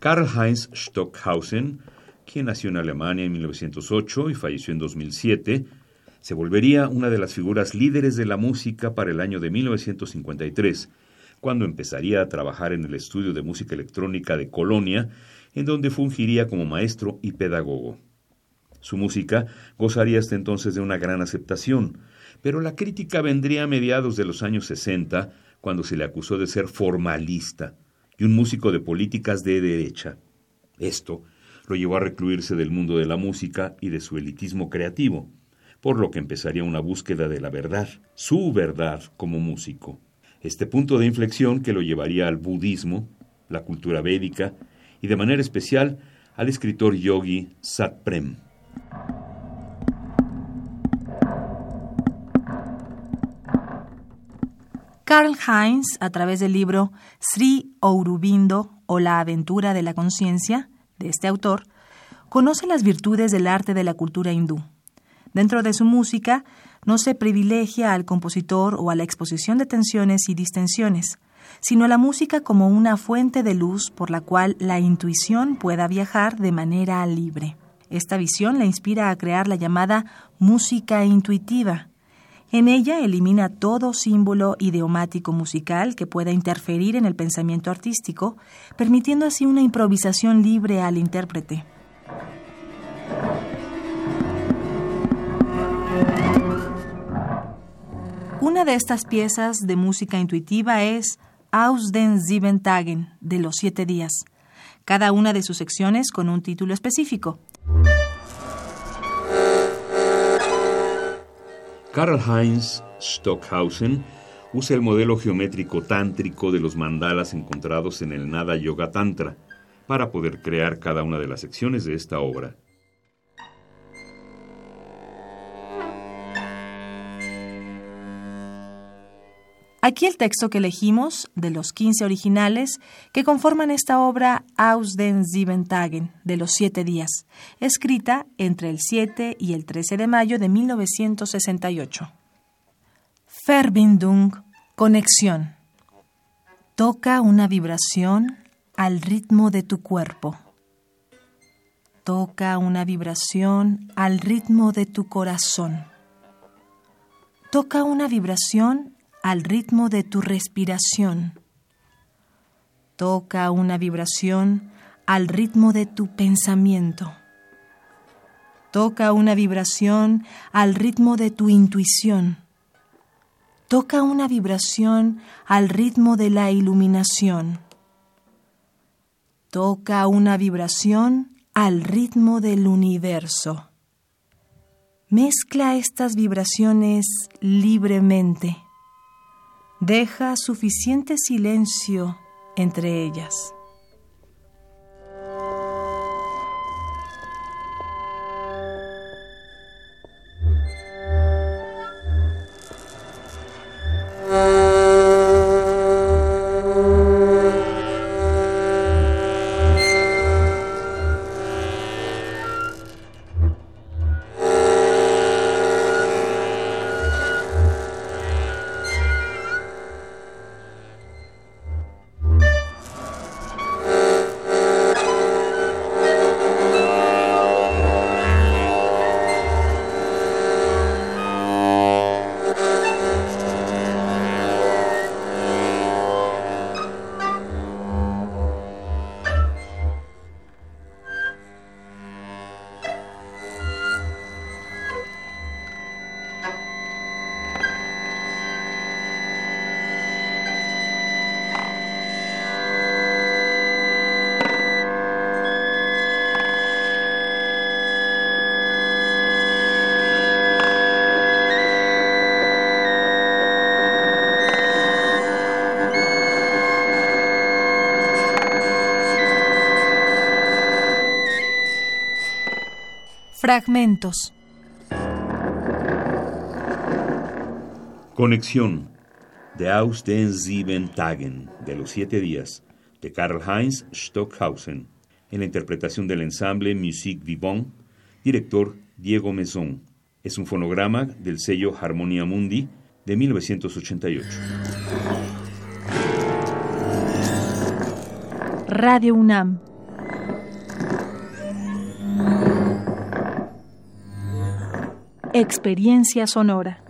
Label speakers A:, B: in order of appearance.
A: Karl-Heinz Stockhausen, quien nació en Alemania en 1908 y falleció en 2007, se volvería una de las figuras líderes de la música para el año de 1953, cuando empezaría a trabajar en el estudio de música electrónica de Colonia, en donde fungiría como maestro y pedagogo. Su música gozaría hasta entonces de una gran aceptación, pero la crítica vendría a mediados de los años 60, cuando se le acusó de ser formalista y un músico de políticas de derecha. Esto lo llevó a recluirse del mundo de la música y de su elitismo creativo, por lo que empezaría una búsqueda de la verdad, su verdad como músico. Este punto de inflexión que lo llevaría al budismo, la cultura védica y de manera especial al escritor yogi Satprem.
B: Karl Heinz, a través del libro Sri Aurobindo o La aventura de la conciencia, de este autor, conoce las virtudes del arte de la cultura hindú. Dentro de su música, no se privilegia al compositor o a la exposición de tensiones y distensiones, sino a la música como una fuente de luz por la cual la intuición pueda viajar de manera libre. Esta visión la inspira a crear la llamada música intuitiva, en ella elimina todo símbolo idiomático musical que pueda interferir en el pensamiento artístico, permitiendo así una improvisación libre al intérprete. Una de estas piezas de música intuitiva es Aus den sieben Tagen, de los siete días, cada una de sus secciones con un título específico.
A: Karl-Heinz Stockhausen usa el modelo geométrico tántrico de los mandalas encontrados en el Nada Yoga Tantra para poder crear cada una de las secciones de esta obra.
B: Aquí el texto que elegimos, de los 15 originales, que conforman esta obra Aus den sieben Tagen, de los siete días, escrita entre el 7 y el 13 de mayo de 1968. Verbindung, conexión. Toca una vibración al ritmo de tu cuerpo. Toca una vibración al ritmo de tu corazón. Toca una vibración al ritmo de tu respiración. Toca una vibración al ritmo de tu pensamiento. Toca una vibración al ritmo de tu intuición. Toca una vibración al ritmo de la iluminación. Toca una vibración al ritmo del universo. Mezcla estas vibraciones libremente. Deja suficiente silencio entre ellas. Fragmentos.
A: Conexión de Aus den sieben Tagen, de los siete días, de Karl-Heinz Stockhausen, en la interpretación del ensamble Musique Vivant, director Diego Mesón. Es un fonograma del sello Harmonia Mundi de 1988.
B: Radio UNAM Experiencia Sonora.